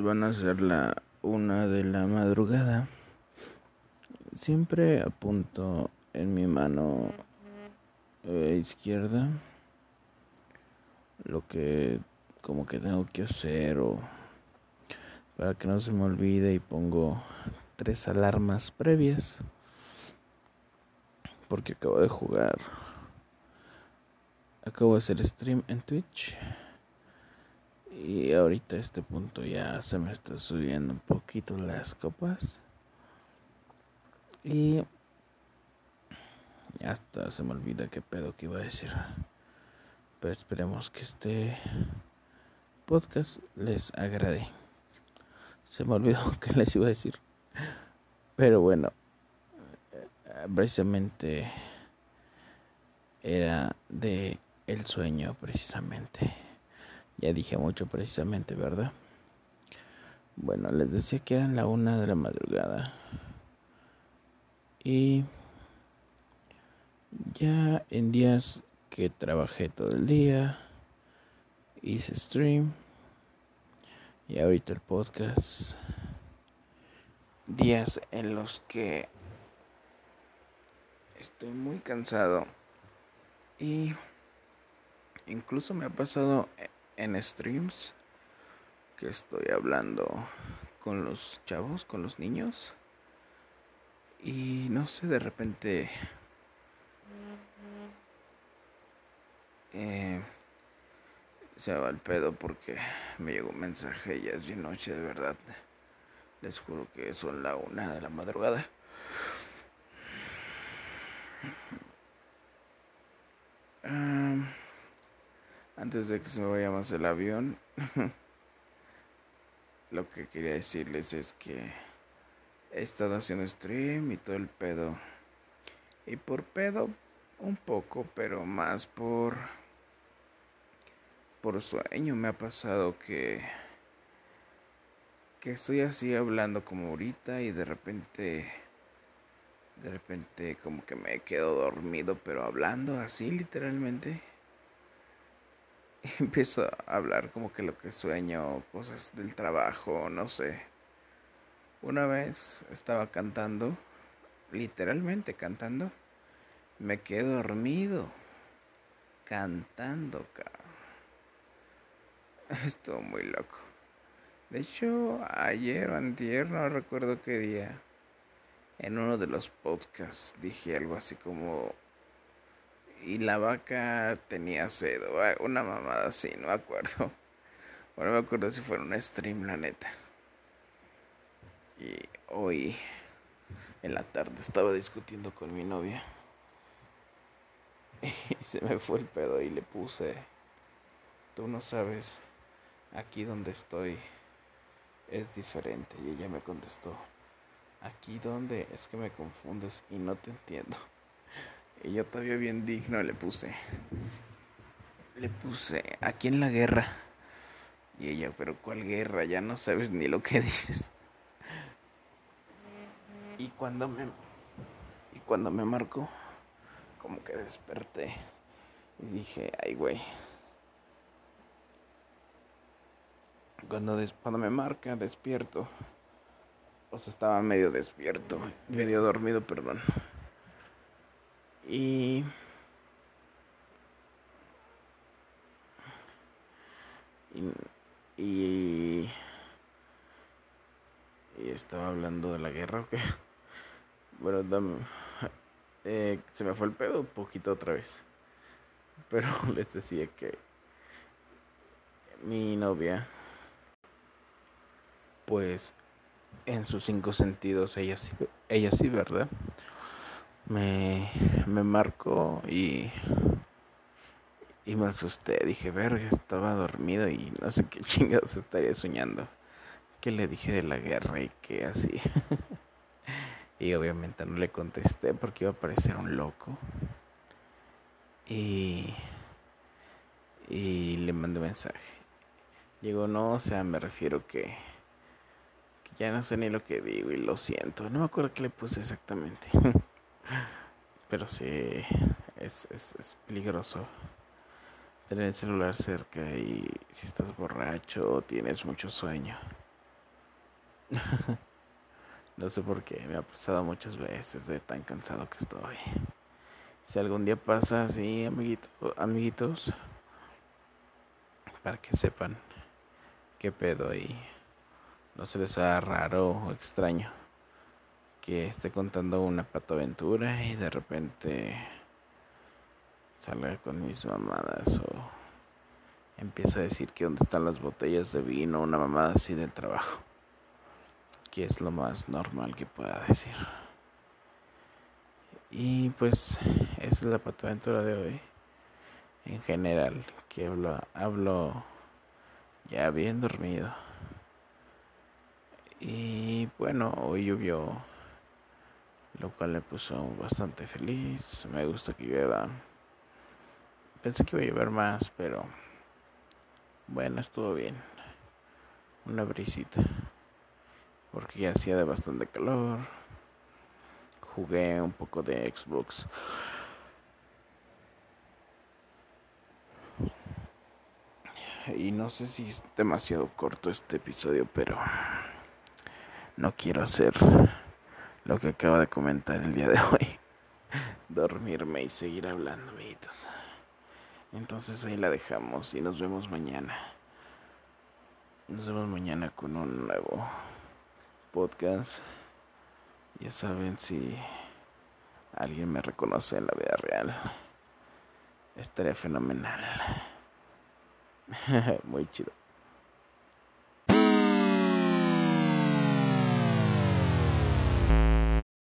van a ser la una de la madrugada. Siempre apunto en mi mano eh, izquierda. Lo que como que tengo que hacer o para que no se me olvide y pongo tres alarmas previas. Porque acabo de jugar acabo de hacer stream en Twitch y ahorita a este punto ya se me está subiendo un poquito las copas y hasta se me olvida qué pedo que iba a decir pero esperemos que este podcast les agrade. Se me olvidó que les iba a decir. Pero bueno, precisamente era de el sueño, precisamente. Ya dije mucho precisamente, ¿verdad? Bueno, les decía que eran la una de la madrugada. Y ya en días que trabajé todo el día, hice stream y ahorita el podcast. Días en los que estoy muy cansado y incluso me ha pasado en streams que estoy hablando con los chavos, con los niños y no sé, de repente Eh, se va el pedo porque me llegó un mensaje ya es bien noche de verdad. Les juro que son la una de la madrugada. Antes de que se me vaya más el avión, lo que quería decirles es que he estado haciendo stream y todo el pedo. Y por pedo, un poco, pero más por por sueño me ha pasado que que estoy así hablando como ahorita y de repente de repente como que me quedo dormido pero hablando así literalmente empiezo a hablar como que lo que sueño cosas del trabajo no sé una vez estaba cantando literalmente cantando me quedé dormido cantando cabrón Estuvo muy loco. De hecho, ayer o antier, no recuerdo qué día, en uno de los podcasts dije algo así como... Y la vaca tenía sed, una mamada así, no me acuerdo. Bueno, me acuerdo si fue un stream, la neta. Y hoy, en la tarde, estaba discutiendo con mi novia. Y se me fue el pedo y le puse... Tú no sabes aquí donde estoy es diferente. Y ella me contestó, aquí donde es que me confundes y no te entiendo. Y yo todavía bien digno le puse, le puse, aquí en la guerra. Y ella, pero ¿cuál guerra? Ya no sabes ni lo que dices. Y cuando me, y cuando me marcó, como que desperté y dije, ay güey. Cuando, cuando me marca, despierto. O sea, estaba medio despierto, medio dormido, perdón. Y... Y... Y, estaba hablando de la guerra, ¿o qué? Bueno, dame, eh, se me fue el pedo un poquito otra vez. Pero les decía que mi novia pues en sus cinco sentidos ella sí, ella sí, ¿verdad? Me, me marcó y, y me asusté. Dije, verga, estaba dormido y no sé qué chingados estaría soñando. Que le dije de la guerra y que así. y obviamente no le contesté porque iba a parecer un loco. Y, y le mandé mensaje. Digo, no, o sea, me refiero que ya no sé ni lo que digo y lo siento. No me acuerdo qué le puse exactamente. Pero sí, es, es, es peligroso tener el celular cerca y si estás borracho o tienes mucho sueño. no sé por qué, me ha pasado muchas veces de tan cansado que estoy. Si algún día pasa así, amiguito, amiguitos, para que sepan qué pedo ahí. No se les haga raro o extraño que esté contando una patoaventura y de repente salga con mis mamadas o empieza a decir que dónde están las botellas de vino, una mamada así del trabajo, que es lo más normal que pueda decir. Y pues esa es la patoaventura de hoy. En general, que hablo, hablo ya bien dormido. Y bueno, hoy llovió, lo cual me puso bastante feliz. Me gusta que llueva. Pensé que iba a llover más, pero bueno, estuvo bien. Una brisita. Porque ya hacía de bastante calor. Jugué un poco de Xbox. Y no sé si es demasiado corto este episodio, pero no quiero hacer lo que acaba de comentar el día de hoy. Dormirme y seguir hablando, amiguitos. Entonces ahí la dejamos y nos vemos mañana. Nos vemos mañana con un nuevo podcast. Ya saben si alguien me reconoce en la vida real. Estaría fenomenal. Muy chido.